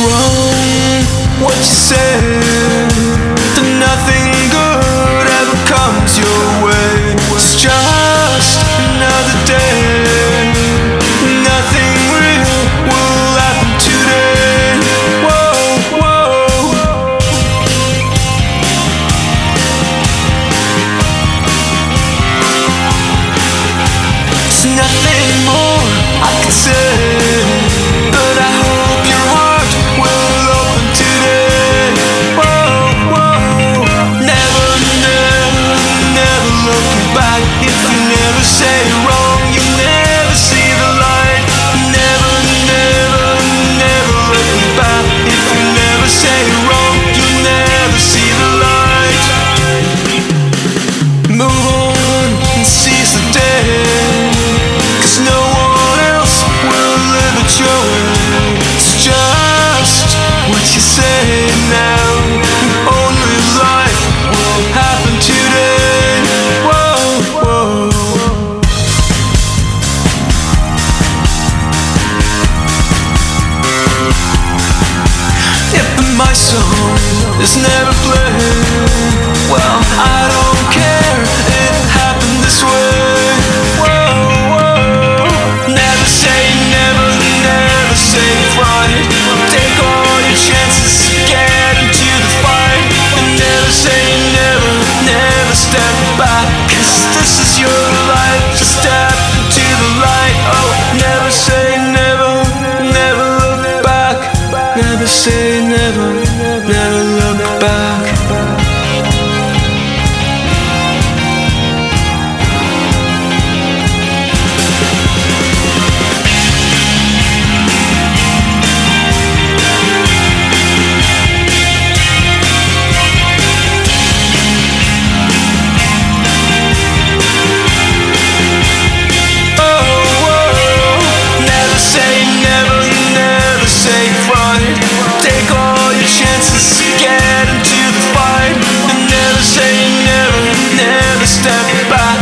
wrong what you said, that nothing It's never played step back.